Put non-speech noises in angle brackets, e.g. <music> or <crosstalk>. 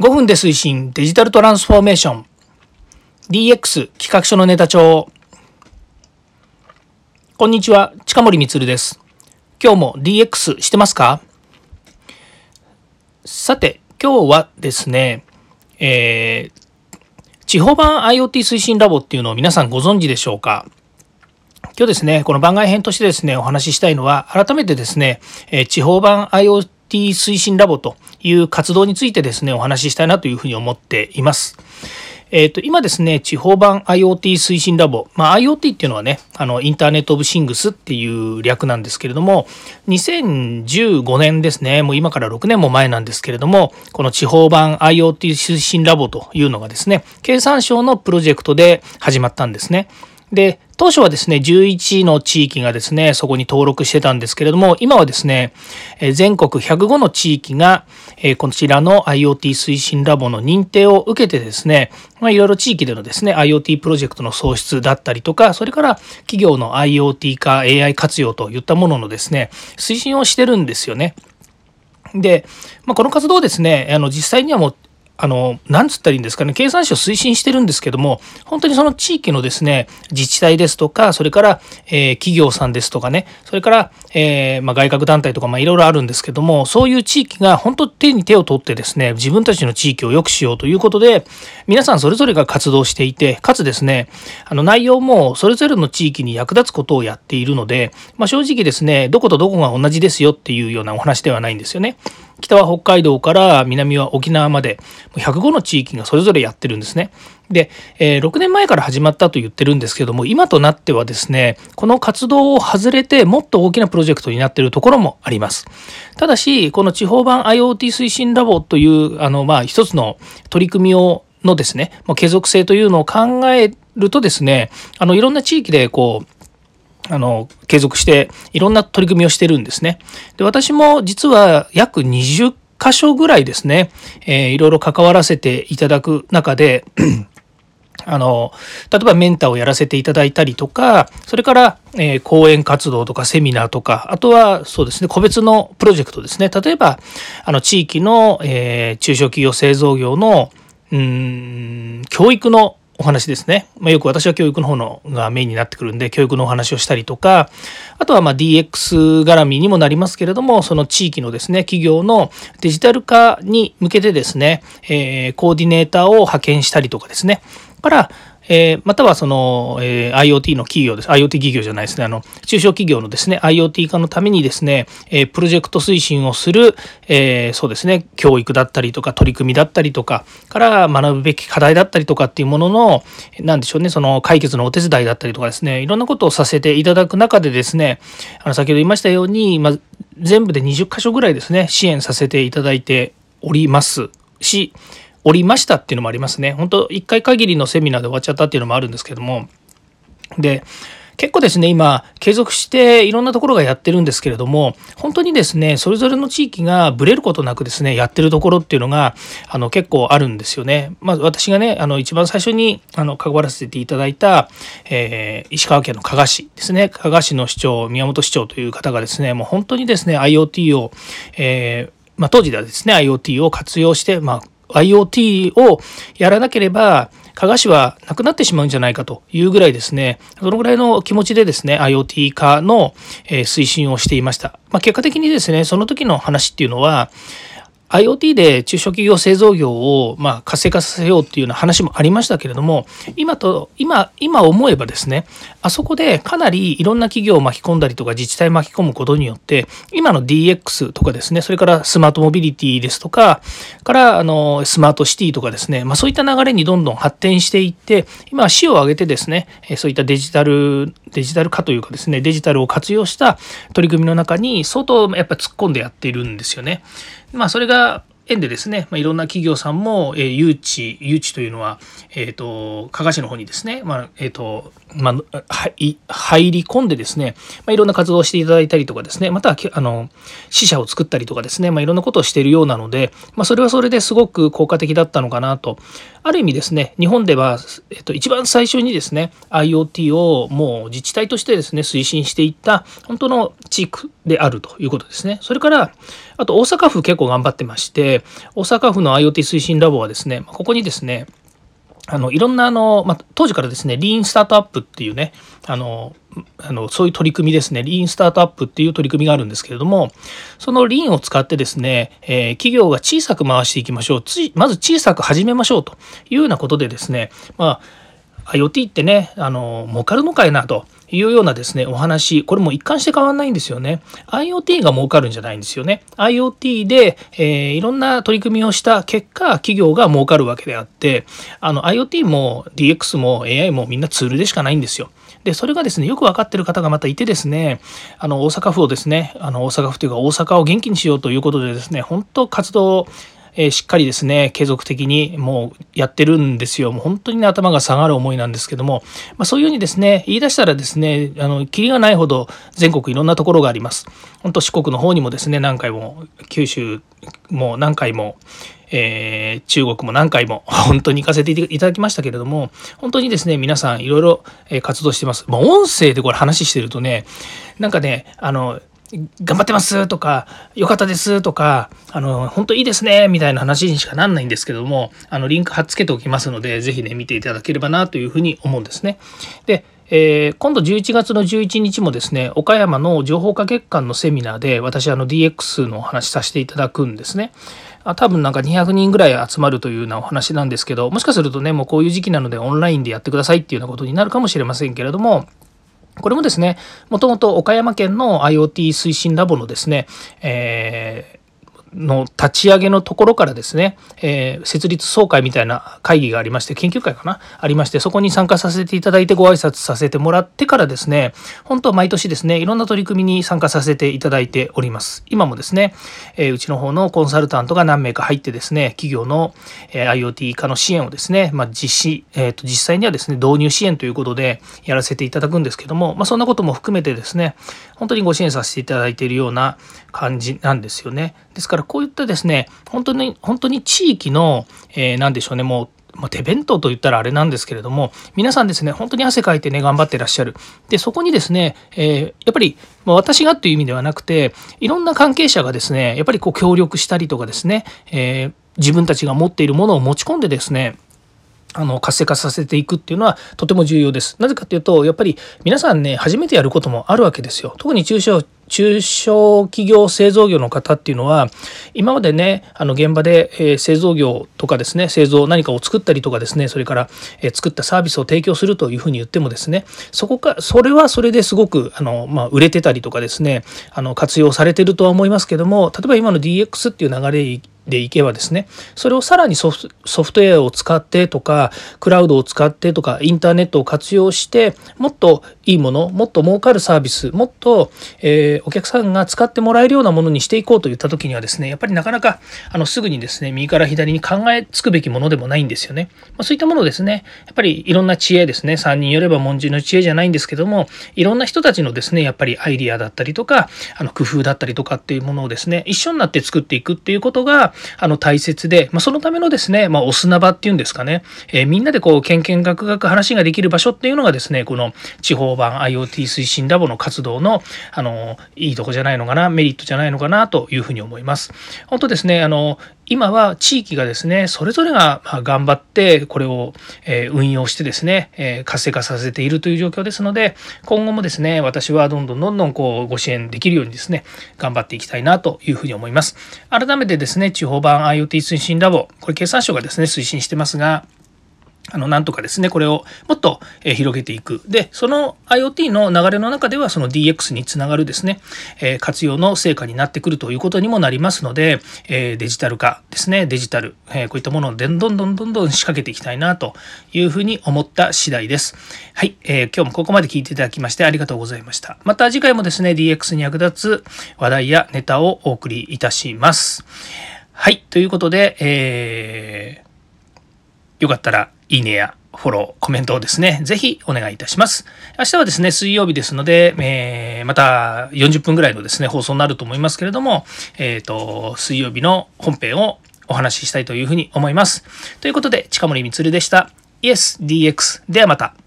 5分で推進デジタルトランスフォーメーション。DX 企画書のネタ帳。こんにちは近森光です。今日も DX してますか？さて今日はですね、えー、地方版 IoT 推進ラボっていうのを皆さんご存知でしょうか？今日ですね、この番外編としてですね、お話ししたいのは、改めてですね、え地方版 IoT 推進ラボという活動についてですね、お話ししたいなというふうに思っています。えっ、ー、と、今ですね、地方版 IoT 推進ラボ。まあ、IoT っていうのはね、あの、インターネットオブシングスっていう略なんですけれども、2015年ですね、もう今から6年も前なんですけれども、この地方版 IoT 推進ラボというのがですね、経産省のプロジェクトで始まったんですね。で、当初はですね、11の地域がですね、そこに登録してたんですけれども、今はですね、全国105の地域が、こちらの IoT 推進ラボの認定を受けてですね、ま、いろいろ地域でのですね、IoT プロジェクトの創出だったりとか、それから企業の IoT 化、AI 活用といったもののですね、推進をしてるんですよね。で、まあ、この活動ですね、あの実際にはもうあの、なんつったらいいんですかね、経産省推進してるんですけども、本当にその地域のですね、自治体ですとか、それから、えー、企業さんですとかね、それから、えー、まあ、外郭団体とか、まあ、いろいろあるんですけども、そういう地域が本当手に手を取ってですね、自分たちの地域を良くしようということで、皆さんそれぞれが活動していて、かつですね、あの内容もそれぞれの地域に役立つことをやっているので、まあ、正直ですね、どことどこが同じですよっていうようなお話ではないんですよね。北は北海道から南は沖縄まで105の地域がそれぞれやってるんですね。で、え、6年前から始まったと言ってるんですけども今となってはですねこの活動を外れてもっと大きなプロジェクトになっているところもあります。ただしこの地方版 IoT 推進ラボというあのまあ一つの取り組みをのですね、継続性というのを考えるとですねあのいろんな地域でこうあの、継続していろんな取り組みをしてるんですね。で、私も実は約20箇所ぐらいですね、えー、いろいろ関わらせていただく中で <clears throat> あの、例えばメンターをやらせていただいたりとか、それから、えー、講演活動とかセミナーとか、あとはそうですね、個別のプロジェクトですね。例えば、あの、地域の、えー、中小企業製造業の、うん、教育のお話ですね。まあ、よく私は教育の方のがメインになってくるんで、教育のお話をしたりとか、あとはま DX 絡みにもなりますけれども、その地域のですね、企業のデジタル化に向けてですね、えー、コーディネーターを派遣したりとかですね、から、えー、またはその、えー、IoT の企業です。IoT 企業じゃないですね。あの、中小企業のですね、IoT 化のためにですね、えー、プロジェクト推進をする、えそうですね、教育だったりとか、取り組みだったりとか、から学ぶべき課題だったりとかっていうものの、なんでしょうね、その解決のお手伝いだったりとかですね、いろんなことをさせていただく中でですね、あの、先ほど言いましたように、まあ、全部で20箇所ぐらいですね、支援させていただいておりますし、おりましたっていうのもありますね。本当1回限りのセミナーで終わっちゃったっていうのもあるんですけども。で、結構ですね、今、継続していろんなところがやってるんですけれども、本当にですね、それぞれの地域がブレることなくですね、やってるところっていうのが、あの、結構あるんですよね。まず私がね、あの、一番最初に、あの、関わらせていただいた、えー、石川県の加賀市ですね、加賀市の市長、宮本市長という方がですね、もう本当にですね、IoT を、えー、まあ、当時ではですね、IoT を活用して、まあ、IoT をやらなければ加賀市はなくなってしまうんじゃないかというぐらいですね、そのぐらいの気持ちでですね、IoT 化の推進をしていました。まあ、結果的にですね、その時の話っていうのは、IoT で中小企業製造業をまあ活性化させようっていうような話もありましたけれども今と今今思えばですねあそこでかなりいろんな企業を巻き込んだりとか自治体巻き込むことによって今の DX とかですねそれからスマートモビリティですとかからあのスマートシティとかですね、まあ、そういった流れにどんどん発展していって今は市を挙げてですねそういったデジタルデジタル化というかですねデジタルを活用した取り組みの中に相当やっぱ突っ込んでやっているんですよね。まあ、それが縁でですね、まあ、いろんな企業さんも、えー、誘致、誘致というのは、えっ、ー、と、加賀市の方にですね、まあ、えっ、ー、と、まあ、入り込んでですね、まあ、いろんな活動をしていただいたりとかですね、また、あの、死者を作ったりとかですね、まあ、いろんなことをしているようなので、まあ、それはそれですごく効果的だったのかなと。ある意味ですね、日本では、えっと、一番最初にですね、IoT をもう自治体としてですね、推進していった、本当の地域であるということですね。それから、あと大阪府結構頑張ってまして、大阪府の IoT 推進ラボはですね、ここにですね、あのいろんなあの、まあ、当時からですね、リーンスタートアップっていうね、あのあのそういう取り組みですね、リーンスタートアップっていう取り組みがあるんですけれども、そのリーンを使ってですね、えー、企業が小さく回していきましょう、まず小さく始めましょうというようなことでですね、まあ、IoT ってね、あの儲かるのかいなと。いうようなですね、お話、これも一貫して変わんないんですよね。IoT が儲かるんじゃないんですよね。IoT で、えー、いろんな取り組みをした結果、企業が儲かるわけであって、あの IoT も DX も AI もみんなツールでしかないんですよ。で、それがですね、よく分かってる方がまたいてですね、あの、大阪府をですね、あの、大阪府というか大阪を元気にしようということでですね、本当活動をえしっかりですね、継続的にもうやってるんですよ。もう本当に、ね、頭が下がる思いなんですけども、まあ、そういうふうにですね、言い出したらですね、あの、キリがないほど全国いろんなところがあります。本当四国の方にもですね、何回も、九州も何回も、えー、中国も何回も本当に行かせていただきましたけれども、本当にですね、皆さんいろいろ活動してます。まあ、音声でこれ話してるとね、なんかね、あの、頑張ってますとか、良かったですとか、あの、本当いいですねみたいな話にしかなんないんですけども、あの、リンク貼っつけておきますので、是非ね、見ていただければなというふうに思うんですね。で、えー、今度11月の11日もですね、岡山の情報化月間のセミナーで、私、あの、DX のお話しさせていただくんですね。あ多分なんか200人ぐらい集まるというようなお話なんですけど、もしかするとね、もうこういう時期なのでオンラインでやってくださいっていうようなことになるかもしれませんけれども、これもですね、もともと岡山県の IoT 推進ラボのですね、えーの立ち上げのところからですね、えー、設立総会みたいな会議がありまして、研究会かな？ありまして、そこに参加させていただいてご挨拶させてもらってからですね、本当は毎年ですね、いろんな取り組みに参加させていただいております。今もですね、えー、うちの方のコンサルタントが何名か入ってですね、企業の、えー、IoT 化の支援をですね、まあ、実施、えーと、実際にはですね、導入支援ということでやらせていただくんですけども、まあ、そんなことも含めてですね、本当にご支援させていただいているような感じなんですよね。ですからこういったですね本当に本当に地域の、えー、何でしょうねもうま手弁当と言ったらあれなんですけれども皆さんですね本当に汗かいてね頑張ってらっしゃる。でそこにですね、えー、やっぱり私がという意味ではなくていろんな関係者がですねやっぱりこう協力したりとかですね、えー、自分たちが持っているものを持ち込んでですねあの活性化させていくっていうのはとても重要です。なぜかっていうとやっぱり皆さんね初めてやることもあるわけですよ。特に中小中小企業製造業の方っていうのは今までねあの現場で、え製造業とかですね製造何かを作ったりとかですねそれから、え作ったサービスを提供するというふうに言ってもですねそこかそれはそれですごくあの、まあ、売れてたりとかですねあの活用されてるとは思いますけども例えば今の DX っていう流れでいけばですねそれをさらにソフトウェアを使ってとかクラウドを使ってとかインターネットを活用してもっといいものもっと儲かるサービスもっと、えー、お客さんが使ってもらえるようなものにしていこうといった時にはですねやっぱりなかなかあのすぐにですね右から左に考えつくべきものでもないんですよね、まあ、そういったものですねやっぱりいろんな知恵ですね3人よれば文字の知恵じゃないんですけどもいろんな人たちのですねやっぱりアイディアだったりとかあの工夫だったりとかっていうものをですね一緒になって作っていくっていうことがあの大切で、まあ、そのためのですね、まあ、お砂場っていうんですかね、えー、みんなでこう、けんけんがくがく話ができる場所っていうのがですね、この地方版 IoT 推進ラボの活動の、あの、いいとこじゃないのかな、メリットじゃないのかなというふうに思います。本当ですね、あの、今は地域がですね、それぞれが頑張ってこれを運用してですね、活性化させているという状況ですので、今後もですね、私はどんどんどんどんこうご支援できるようにですね、頑張っていきたいなというふうに思います。改めてですね、地方版 IoT 推進ラボ、これ経産省がですね、推進してますが、あの、なんとかですね、これをもっと広げていく。で、その IoT の流れの中では、その DX につながるですね、え活用の成果になってくるということにもなりますので、えデジタル化ですね、デジタル、えこういったものをどんどんどんどんどん仕掛けていきたいなというふうに思った次第です。はい、え、今日もここまで聞いていただきましてありがとうございました。また次回もですね、DX に役立つ話題やネタをお送りいたします。はい、ということで、えー、よかったらいいねやフォロー、コメントをですね、ぜひお願いいたします。明日はですね、水曜日ですので、えー、また40分ぐらいのですね、放送になると思いますけれども、えっ、ー、と、水曜日の本編をお話ししたいというふうに思います。ということで、近森光でした。Yes, DX。ではまた。